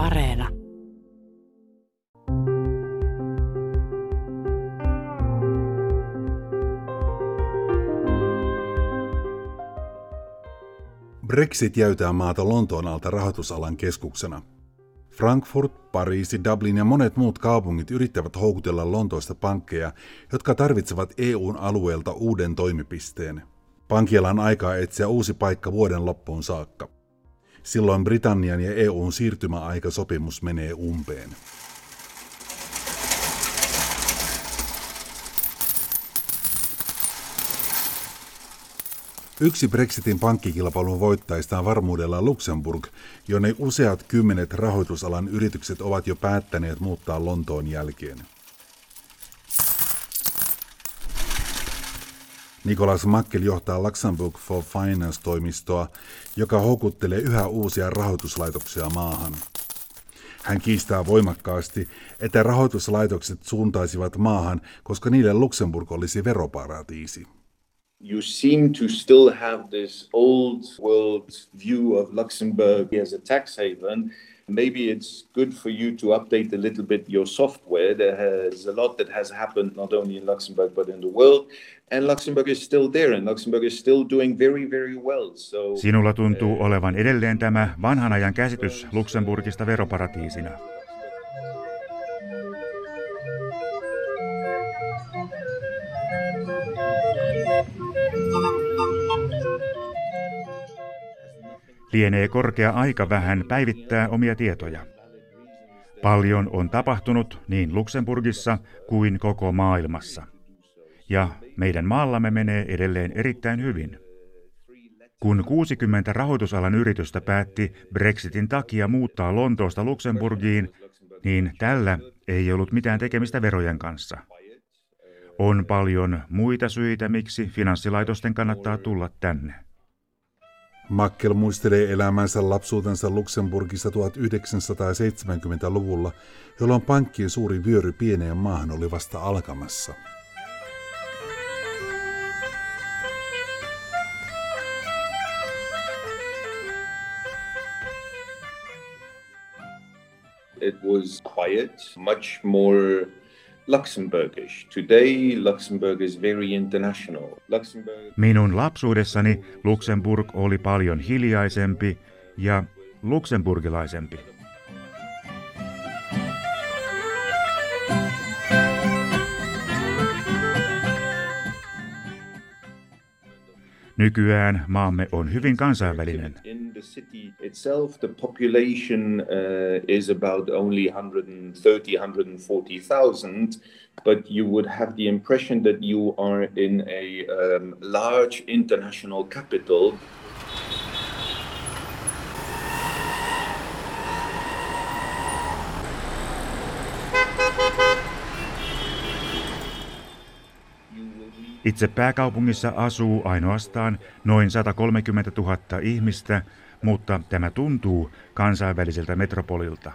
Areena. Brexit jäytää maata Lontoon alta rahoitusalan keskuksena. Frankfurt, Pariisi, Dublin ja monet muut kaupungit yrittävät houkutella Lontoosta pankkeja, jotka tarvitsevat EUn alueelta uuden toimipisteen. Pankilla on aikaa etsiä uusi paikka vuoden loppuun saakka. Silloin Britannian ja EUn siirtymäaikasopimus menee umpeen. Yksi Brexitin pankkikilpailun voittajista on varmuudella Luxemburg, jonne useat kymmenet rahoitusalan yritykset ovat jo päättäneet muuttaa Lontoon jälkeen. Nikolas Makkel johtaa Luxembourg for Finance-toimistoa, joka houkuttelee yhä uusia rahoituslaitoksia maahan. Hän kiistää voimakkaasti, että rahoituslaitokset suuntaisivat maahan, koska niille Luxemburg olisi veroparatiisi. You seem to still have this old world view of Luxembourg as a tax haven. Maybe it's good for you to update a little bit your software. There has a lot that has happened not only in Luxembourg but in the world. And Luxembourg is still there and Luxembourg is still doing very very well. So, Sinulla tuntuu uh, olevan edelleen tämä vanhan ajan käsitys Luxemburgista veroparatiisina. Lienee korkea aika vähän päivittää omia tietoja. Paljon on tapahtunut niin Luxemburgissa kuin koko maailmassa. Ja meidän maallamme menee edelleen erittäin hyvin. Kun 60 rahoitusalan yritystä päätti Brexitin takia muuttaa Lontoosta Luxemburgiin, niin tällä ei ollut mitään tekemistä verojen kanssa. On paljon muita syitä, miksi finanssilaitosten kannattaa tulla tänne. Makkel muistelee elämänsä lapsuutensa Luxemburgissa 1970-luvulla, jolloin pankkien suuri vyöry pieneen maahan oli vasta alkamassa. It was quiet, much more Luxembourgish. Today Luxembourg is very international. Luxembourg... Minun lapsuudessani Luxemburg oli paljon hiljaisempi ja luksemburgilaisempi. Nykyään maamme on hyvin kansainvälinen. Uh, is about only 130, 140,000, but you would have the impression that you are in a um, large international capital. Itse pääkaupungissa asuu ainoastaan noin 130 000 ihmistä, mutta tämä tuntuu kansainväliseltä metropolilta.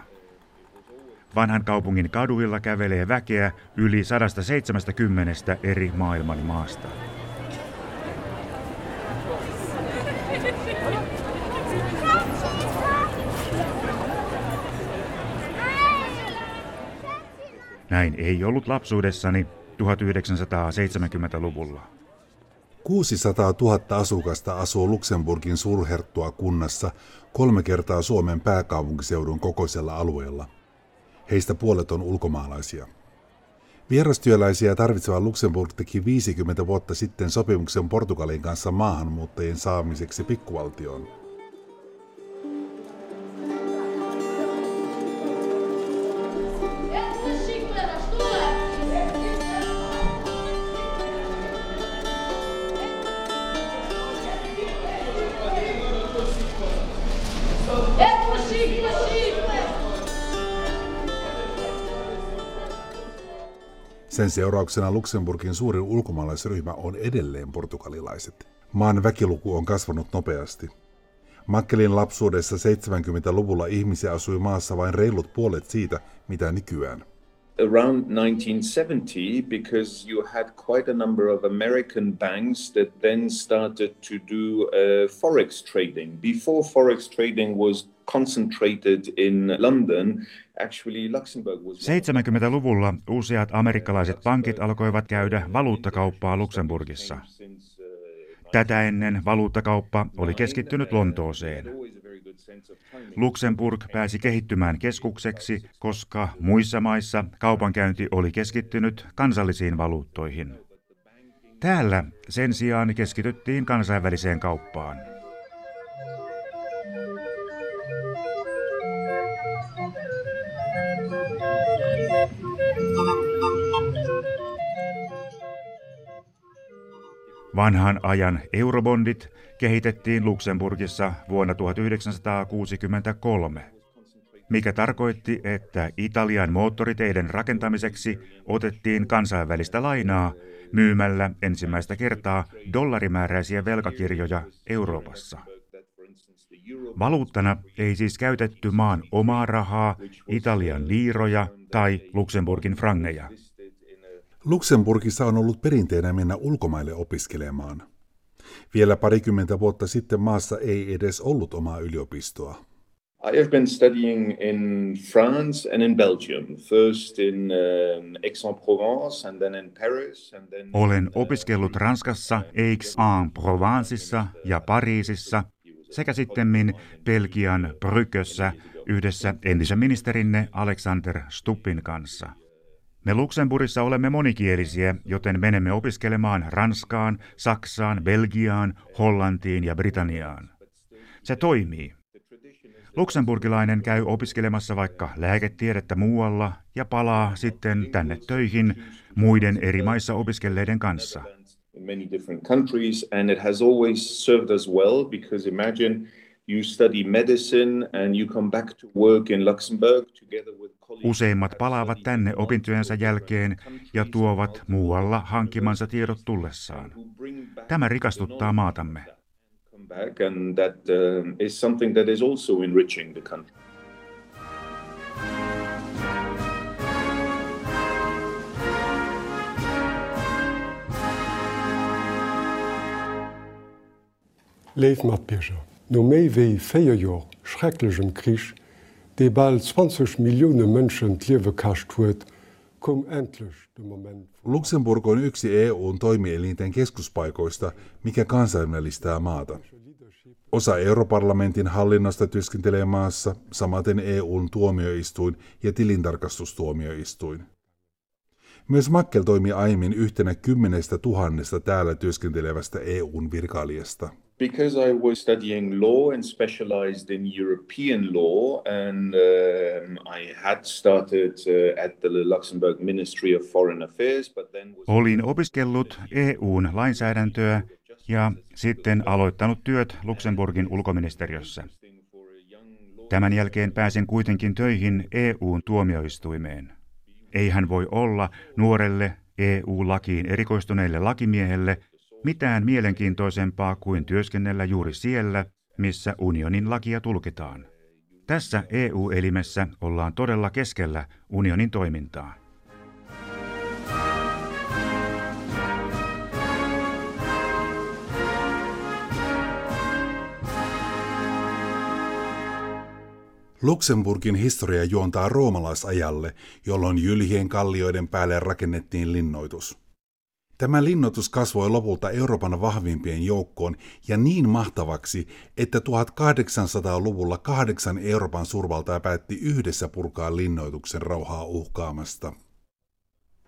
Vanhan kaupungin kaduilla kävelee väkeä yli 170 eri maailman maasta. Näin ei ollut lapsuudessani 1970-luvulla. 600 000 asukasta asuu Luxemburgin suurherttua kunnassa kolme kertaa Suomen pääkaupunkiseudun kokoisella alueella. Heistä puolet on ulkomaalaisia. Vierastyöläisiä tarvitseva Luxemburg teki 50 vuotta sitten sopimuksen Portugalin kanssa maahanmuuttajien saamiseksi pikkuvaltioon. Sen seurauksena Luxemburgin suurin ulkomaalaisryhmä on edelleen portugalilaiset. Maan väkiluku on kasvanut nopeasti. Makkelin lapsuudessa 70-luvulla ihmisiä asui maassa vain reilut puolet siitä, mitä nykyään. around 1970 because you had quite a number of American banks that then started to do uh, forex trading. Before forex trading was concentrated in London, 70-luvulla useat amerikkalaiset pankit alkoivat käydä valuuttakauppaa Luxemburgissa. Tätä ennen valuuttakauppa oli keskittynyt Lontooseen. Luxemburg pääsi kehittymään keskukseksi, koska muissa maissa kaupankäynti oli keskittynyt kansallisiin valuuttoihin. Täällä sen sijaan keskityttiin kansainväliseen kauppaan. Vanhan ajan eurobondit kehitettiin Luxemburgissa vuonna 1963, mikä tarkoitti, että Italian moottoriteiden rakentamiseksi otettiin kansainvälistä lainaa myymällä ensimmäistä kertaa dollarimääräisiä velkakirjoja Euroopassa. Valuuttana ei siis käytetty maan omaa rahaa, Italian liiroja tai Luxemburgin frangeja. Luxemburgissa on ollut perinteenä mennä ulkomaille opiskelemaan. Vielä parikymmentä vuotta sitten maassa ei edes ollut omaa yliopistoa. I have been studying in France and in Belgium. First in uh, Aix-en-Provence and then in Paris and then Olen opiskellut Ranskassa, Aix-en-Provenceissa ja Pariisissa sekä sitten Belgian Brygkössä yhdessä entisen ministerinne Alexander Stuppin kanssa. Me Luxemburgissa olemme monikielisiä, joten menemme opiskelemaan Ranskaan, Saksaan, Belgiaan, Hollantiin ja Britanniaan. Se toimii. Luxemburgilainen käy opiskelemassa vaikka lääketiedettä muualla ja palaa sitten tänne töihin muiden eri maissa opiskelleiden kanssa. Many different countries and it has always served us well because imagine you study medicine and you come back to work in Luxembourg together with Useimmat palaavat tänne opintojensa jälkeen ja tuovat muualla hankkimansa tiedot tullessaan. Tämä rikastuttaa maatamme. And that uh, is something that is also enriching the country. Leef mat Bierger. No méi wéi féier Jor schrecklegem Krich, déi ball 20 Millioune Mënschen liewe kascht huet, kom entlech de moment. Luxemburg on yksi EUn toimielinten keskuspaikoista, mikä kansainvälistää maata. Osa europarlamentin hallinnosta työskentelee maassa, samaten EUn tuomioistuin ja tilintarkastustuomioistuin. Myös Makkel toimi aiemmin yhtenä kymmenestä tuhannesta täällä työskentelevästä EUn virkailijasta. Because I was studying law and specialized in European law, and um, I had started uh, at the Luxembourg Ministry of Foreign Affairs, but then was Olin opiskellut EUn lainsäädäntöä ja sitten aloittanut työt Luxemburgin ulkoministeriössä. Tämän jälkeen pääsin kuitenkin töihin EUn tuomioistuimeen. Ei hän voi olla nuorelle EU-lakiin erikoistuneelle lakimiehelle mitään mielenkiintoisempaa kuin työskennellä juuri siellä, missä unionin lakia tulkitaan. Tässä EU-elimessä ollaan todella keskellä unionin toimintaa. Luxemburgin historia juontaa roomalaisajalle, jolloin jylhien kallioiden päälle rakennettiin linnoitus. Tämä linnoitus kasvoi lopulta Euroopan vahvimpien joukkoon ja niin mahtavaksi, että 1800-luvulla kahdeksan Euroopan suurvaltaa päätti yhdessä purkaa linnoituksen rauhaa uhkaamasta.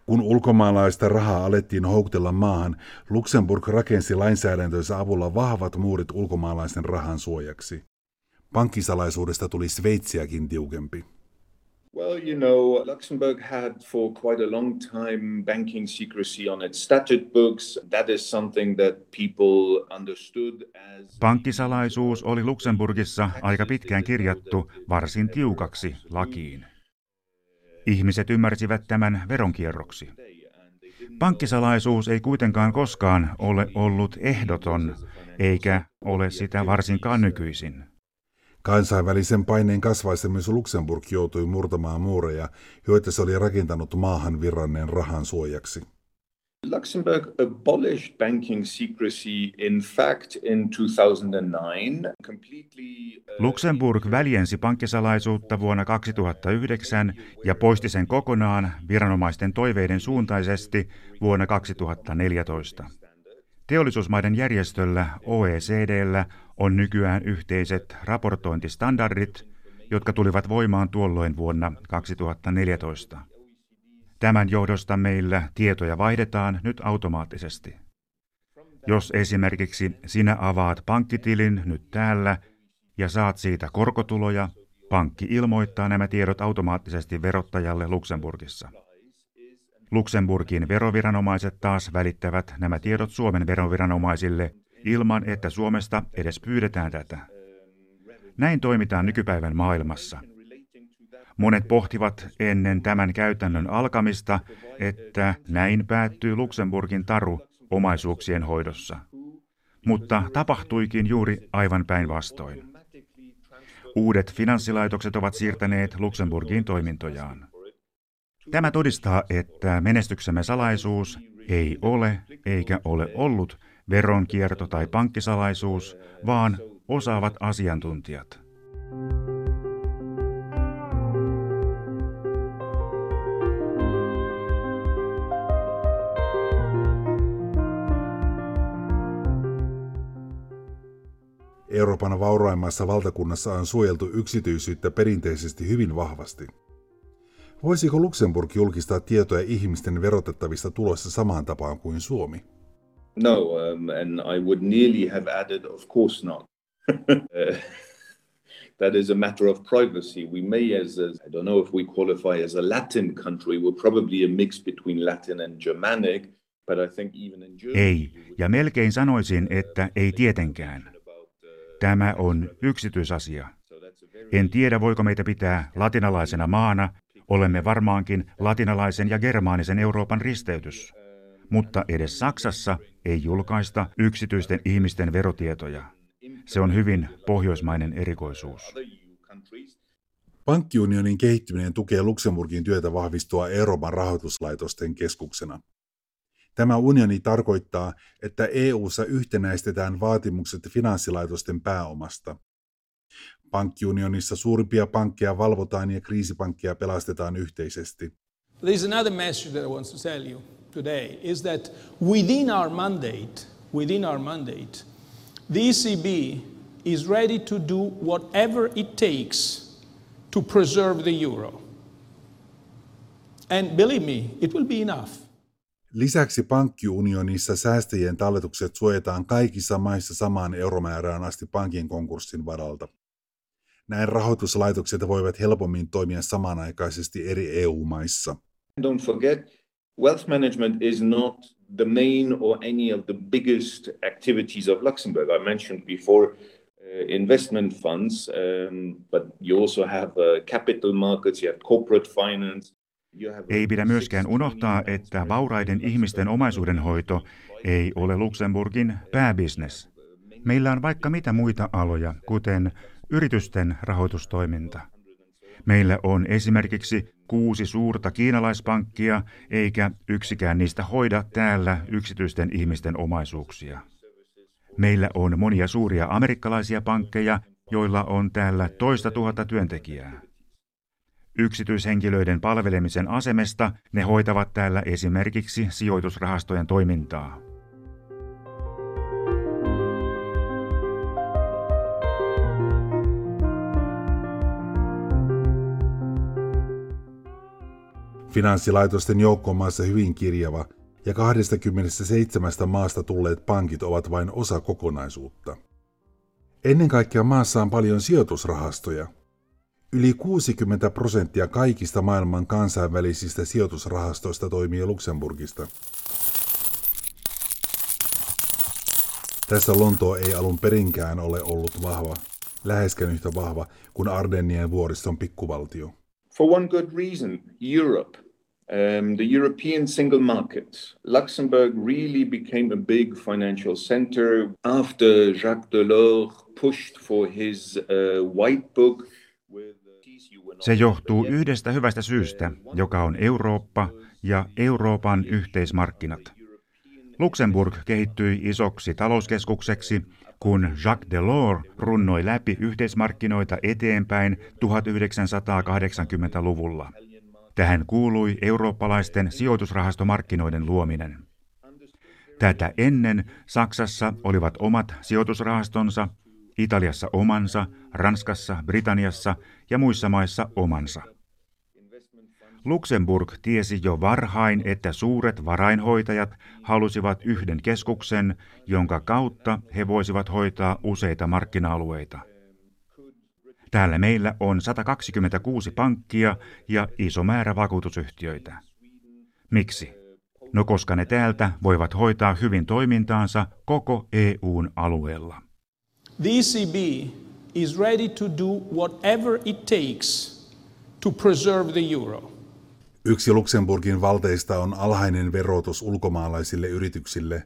Kun ulkomaalaista rahaa alettiin houkutella maahan, Luxemburg rakensi lainsäädäntönsä avulla vahvat muurit ulkomaalaisen rahan suojaksi. Pankkisalaisuudesta tuli Sveitsiäkin tiukempi. Well, you know, Luxembourg had for quite a long time banking secrecy on its statute books. That is something that people understood as... Pankkisalaisuus oli Luxemburgissa aika pitkään kirjattu varsin tiukaksi lakiin. Ihmiset ymmärsivät tämän veronkierroksi. Pankkisalaisuus ei kuitenkaan koskaan ole ollut ehdoton, eikä ole sitä varsinkaan nykyisin. Kansainvälisen paineen kasvaessa myös Luxemburg joutui murtamaan muureja, joita se oli rakentanut maahan virranneen rahan suojaksi. Luxembourg abolished banking secrecy in fact in 2009 completely. Uh, Luxemburg väljensi pankkisalaisuutta vuonna 2009 ja poisti sen kokonaan viranomaisten toiveiden suuntaisesti vuonna 2014. Teollisuusmaiden järjestöllä OECDllä on nykyään yhteiset raportointistandardit, jotka tulivat voimaan tuolloin vuonna 2014. Tämän johdosta meillä tietoja vaihdetaan nyt automaattisesti. Jos esimerkiksi sinä avaat pankkitilin nyt täällä ja saat siitä korkotuloja, pankki ilmoittaa nämä tiedot automaattisesti verottajalle Luxemburgissa. Luxemburgin veroviranomaiset taas välittävät nämä tiedot Suomen veroviranomaisille ilman, että Suomesta edes pyydetään tätä. Näin toimitaan nykypäivän maailmassa. Monet pohtivat ennen tämän käytännön alkamista, että näin päättyy Luxemburgin taru omaisuuksien hoidossa. Mutta tapahtuikin juuri aivan päinvastoin. Uudet finanssilaitokset ovat siirtäneet Luxemburgin toimintojaan. Tämä todistaa, että menestyksemme salaisuus ei ole eikä ole ollut veronkierto tai pankkisalaisuus, vaan osaavat asiantuntijat. Euroopan vauraimmassa valtakunnassa on suojeltu yksityisyyttä perinteisesti hyvin vahvasti. Voisiko Luxemburg julkistaa tietoja ihmisten verotettavista tuloissa samaan tapaan kuin Suomi? No, um, and I would nearly have added, of course not. that is a matter of privacy. We may, as, as I don't know if we qualify as a Latin country, we're probably a mix between Latin and Germanic, but I think even in Germany... Ei, ja melkein sanoisin, että ei tietenkään. Tämä on yksityisasia. En tiedä, voiko meitä pitää latinalaisena maana, olemme varmaankin latinalaisen ja germaanisen Euroopan risteytys. Mutta edes Saksassa ei julkaista yksityisten ihmisten verotietoja. Se on hyvin pohjoismainen erikoisuus. Pankkiunionin kehittyminen tukee Luxemburgin työtä vahvistua Euroopan rahoituslaitosten keskuksena. Tämä unioni tarkoittaa, että EU:ssa yhtenäistetään vaatimukset finanssilaitosten pääomasta. Pankkiunionissa suurimpia pankkeja valvotaan ja kriisipankkeja pelastetaan yhteisesti. There's another message that I want to tell you today is that within our mandate, within our mandate, the ECB is ready to do whatever it takes to preserve the euro. And believe me, it will be enough. Lisäksi pankkiunionissa säästäjien talletukset suojataan kaikissa maissa samaan euromäärään asti pankin konkurssin varalta. Näin rahoituslaitokset voivat helpommin toimia samanaikaisesti eri EU-maissa. Don't forget, wealth management is not the main or any of the biggest activities of Luxembourg. I mentioned before uh, investment funds, um, but you also have uh, capital markets, you have corporate finance, ei pidä myöskään unohtaa, että vauraiden ihmisten omaisuudenhoito ei ole Luxemburgin pääbisnes. Meillä on vaikka mitä muita aloja, kuten yritysten rahoitustoiminta. Meillä on esimerkiksi kuusi suurta kiinalaispankkia, eikä yksikään niistä hoida täällä yksityisten ihmisten omaisuuksia. Meillä on monia suuria amerikkalaisia pankkeja, joilla on täällä toista tuhatta työntekijää yksityishenkilöiden palvelemisen asemesta ne hoitavat täällä esimerkiksi sijoitusrahastojen toimintaa. Finanssilaitosten joukko on maassa hyvin kirjava ja 27 maasta tulleet pankit ovat vain osa kokonaisuutta. Ennen kaikkea maassa on paljon sijoitusrahastoja – Yli 60 prosenttia kaikista maailman kansainvälisistä sijoitusrahastoista toimii Luxemburgista. Tässä Lontoa ei alun perinkään ole ollut vahva, läheskään yhtä vahva kuin Ardennien vuoriston pikkuvaltio. For one good reason, Europe. Um, the European single market. Luxembourg really became a big financial center after Jacques Delors pushed for his uh, white book. Se johtuu yhdestä hyvästä syystä, joka on Eurooppa ja Euroopan yhteismarkkinat. Luxemburg kehittyi isoksi talouskeskukseksi, kun Jacques Delors runnoi läpi yhteismarkkinoita eteenpäin 1980-luvulla. Tähän kuului eurooppalaisten sijoitusrahastomarkkinoiden luominen. Tätä ennen Saksassa olivat omat sijoitusrahastonsa, Italiassa omansa, Ranskassa, Britanniassa ja muissa maissa omansa. Luxemburg tiesi jo varhain, että suuret varainhoitajat halusivat yhden keskuksen, jonka kautta he voisivat hoitaa useita markkina-alueita. Täällä meillä on 126 pankkia ja iso määrä vakuutusyhtiöitä. Miksi? No koska ne täältä voivat hoitaa hyvin toimintaansa koko EUn alueella. The ECB is ready to do whatever it takes to preserve the euro. Yksi Luxemburgin valteista on alhainen verotus ulkomaalaisille yrityksille.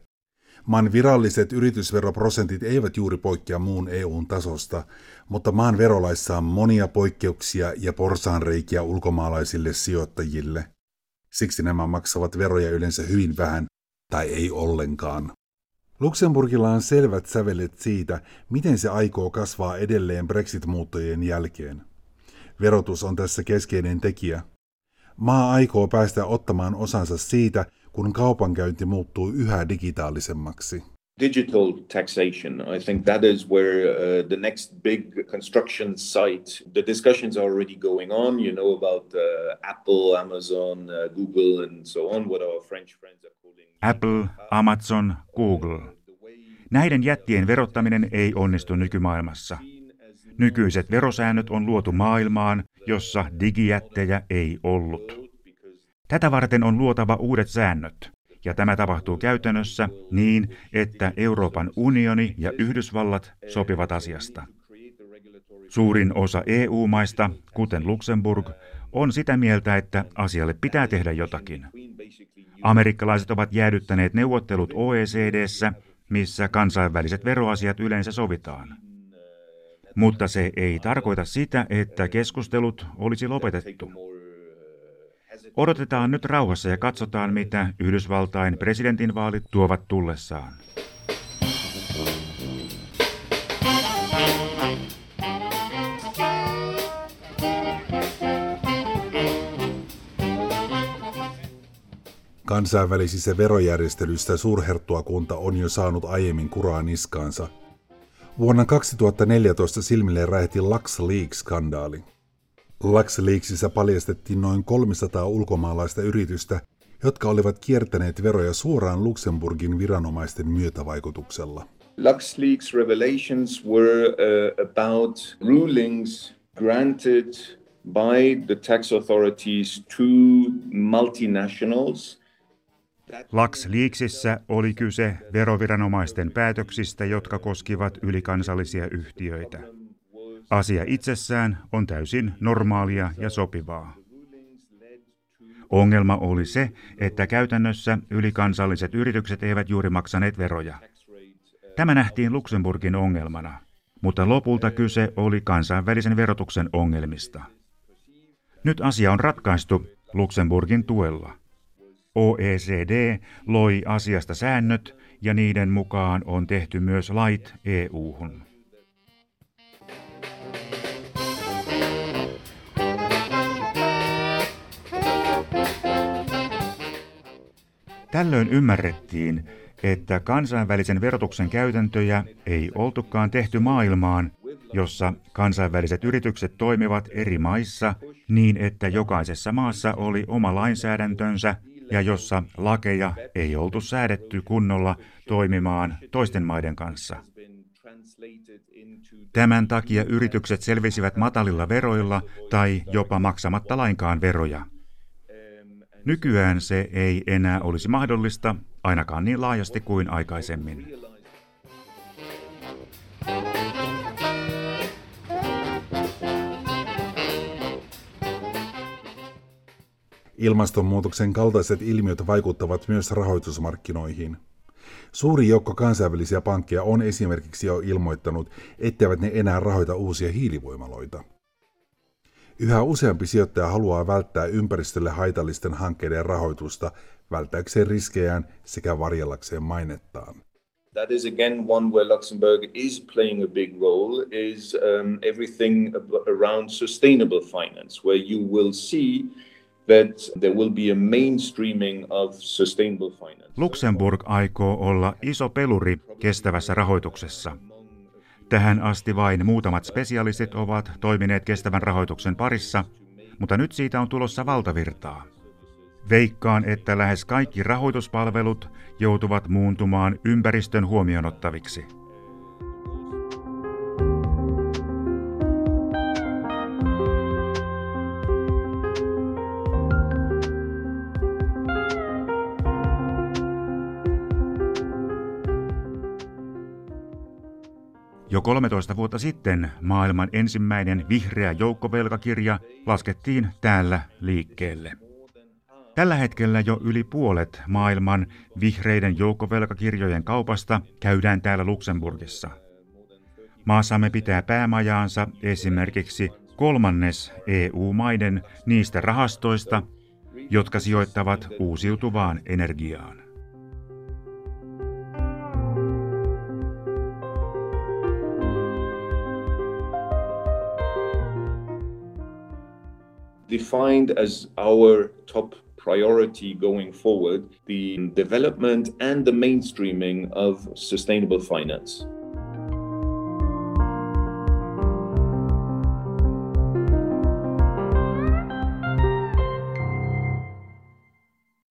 Maan viralliset yritysveroprosentit eivät juuri poikkea muun EUn tasosta, mutta maan verolaissa on monia poikkeuksia ja porsaanreikiä ulkomaalaisille sijoittajille. Siksi nämä maksavat veroja yleensä hyvin vähän tai ei ollenkaan. Luxemburgilla on selvät sävelet siitä, miten se aikoo kasvaa edelleen Brexit-muuttojen jälkeen. Verotus on tässä keskeinen tekijä. Maa aikoo päästä ottamaan osansa siitä, kun kaupankäynti muuttuu yhä digitaalisemmaksi. Digital taxation, I think that is where uh, the next big construction site, the discussions are already going on, you know, about uh, Apple, Amazon, uh, Google, and so on, what our French friends are calling. Apple, Amazon, Google. Näiden jättien verottaminen ei onnistu nykymaailmassa. Nykyiset verosäännöt on luotu maailmaan, jossa digijättejä ei ollut. Tätä varten on luotava uudet säännöt, ja tämä tapahtuu käytännössä niin, että Euroopan unioni ja Yhdysvallat sopivat asiasta. Suurin osa EU-maista, kuten Luxemburg, on sitä mieltä, että asialle pitää tehdä jotakin. Amerikkalaiset ovat jäädyttäneet neuvottelut OECDssä, missä kansainväliset veroasiat yleensä sovitaan. Mutta se ei tarkoita sitä, että keskustelut olisi lopetettu. Odotetaan nyt rauhassa ja katsotaan, mitä Yhdysvaltain presidentinvaalit tuovat tullessaan. Kansainvälisissä verojärjestelyissä suurherttuakunta on jo saanut aiemmin kuraa niskaansa. Vuonna 2014 silmille räjähti LuxLeaks-skandaali. LuxLeaksissa paljastettiin noin 300 ulkomaalaista yritystä, jotka olivat kiertäneet veroja suoraan Luxemburgin viranomaisten myötävaikutuksella. LuxLeaks revelations were uh, about rulings granted by the tax authorities to multinationals Lux Leaksissä oli kyse veroviranomaisten päätöksistä, jotka koskivat ylikansallisia yhtiöitä. Asia itsessään on täysin normaalia ja sopivaa. Ongelma oli se, että käytännössä ylikansalliset yritykset eivät juuri maksaneet veroja. Tämä nähtiin Luxemburgin ongelmana, mutta lopulta kyse oli kansainvälisen verotuksen ongelmista. Nyt asia on ratkaistu Luxemburgin tuella. OECD loi asiasta säännöt ja niiden mukaan on tehty myös lait EU-hun. Tällöin ymmärrettiin, että kansainvälisen verotuksen käytäntöjä ei oltukaan tehty maailmaan, jossa kansainväliset yritykset toimivat eri maissa niin, että jokaisessa maassa oli oma lainsäädäntönsä ja jossa lakeja ei oltu säädetty kunnolla toimimaan toisten maiden kanssa. Tämän takia yritykset selvisivät matalilla veroilla tai jopa maksamatta lainkaan veroja. Nykyään se ei enää olisi mahdollista, ainakaan niin laajasti kuin aikaisemmin. Ilmastonmuutoksen kaltaiset ilmiöt vaikuttavat myös rahoitusmarkkinoihin. Suuri joukko kansainvälisiä pankkeja on esimerkiksi jo ilmoittanut, etteivät ne enää rahoita uusia hiilivoimaloita. Yhä useampi sijoittaja haluaa välttää ympäristölle haitallisten hankkeiden rahoitusta välttääkseen riskejään sekä varjellakseen mainettaan. That is again one where Luxembourg is playing a big role is um, everything around sustainable finance, where you will see that there will be a mainstreaming of sustainable finance. Luxemburg aikoo olla iso peluri kestävässä rahoituksessa. Tähän asti vain muutamat spesialistit ovat toimineet kestävän rahoituksen parissa, mutta nyt siitä on tulossa valtavirtaa. Veikkaan, että lähes kaikki rahoituspalvelut joutuvat muuntumaan ympäristön huomionottaviksi. Jo 13 vuotta sitten maailman ensimmäinen vihreä joukkovelkakirja laskettiin täällä liikkeelle. Tällä hetkellä jo yli puolet maailman vihreiden joukkovelkakirjojen kaupasta käydään täällä Luxemburgissa. Maassamme pitää päämajaansa esimerkiksi kolmannes EU-maiden niistä rahastoista, jotka sijoittavat uusiutuvaan energiaan. Defined as our top priority going forward the development and the mainstreaming of sustainable finance.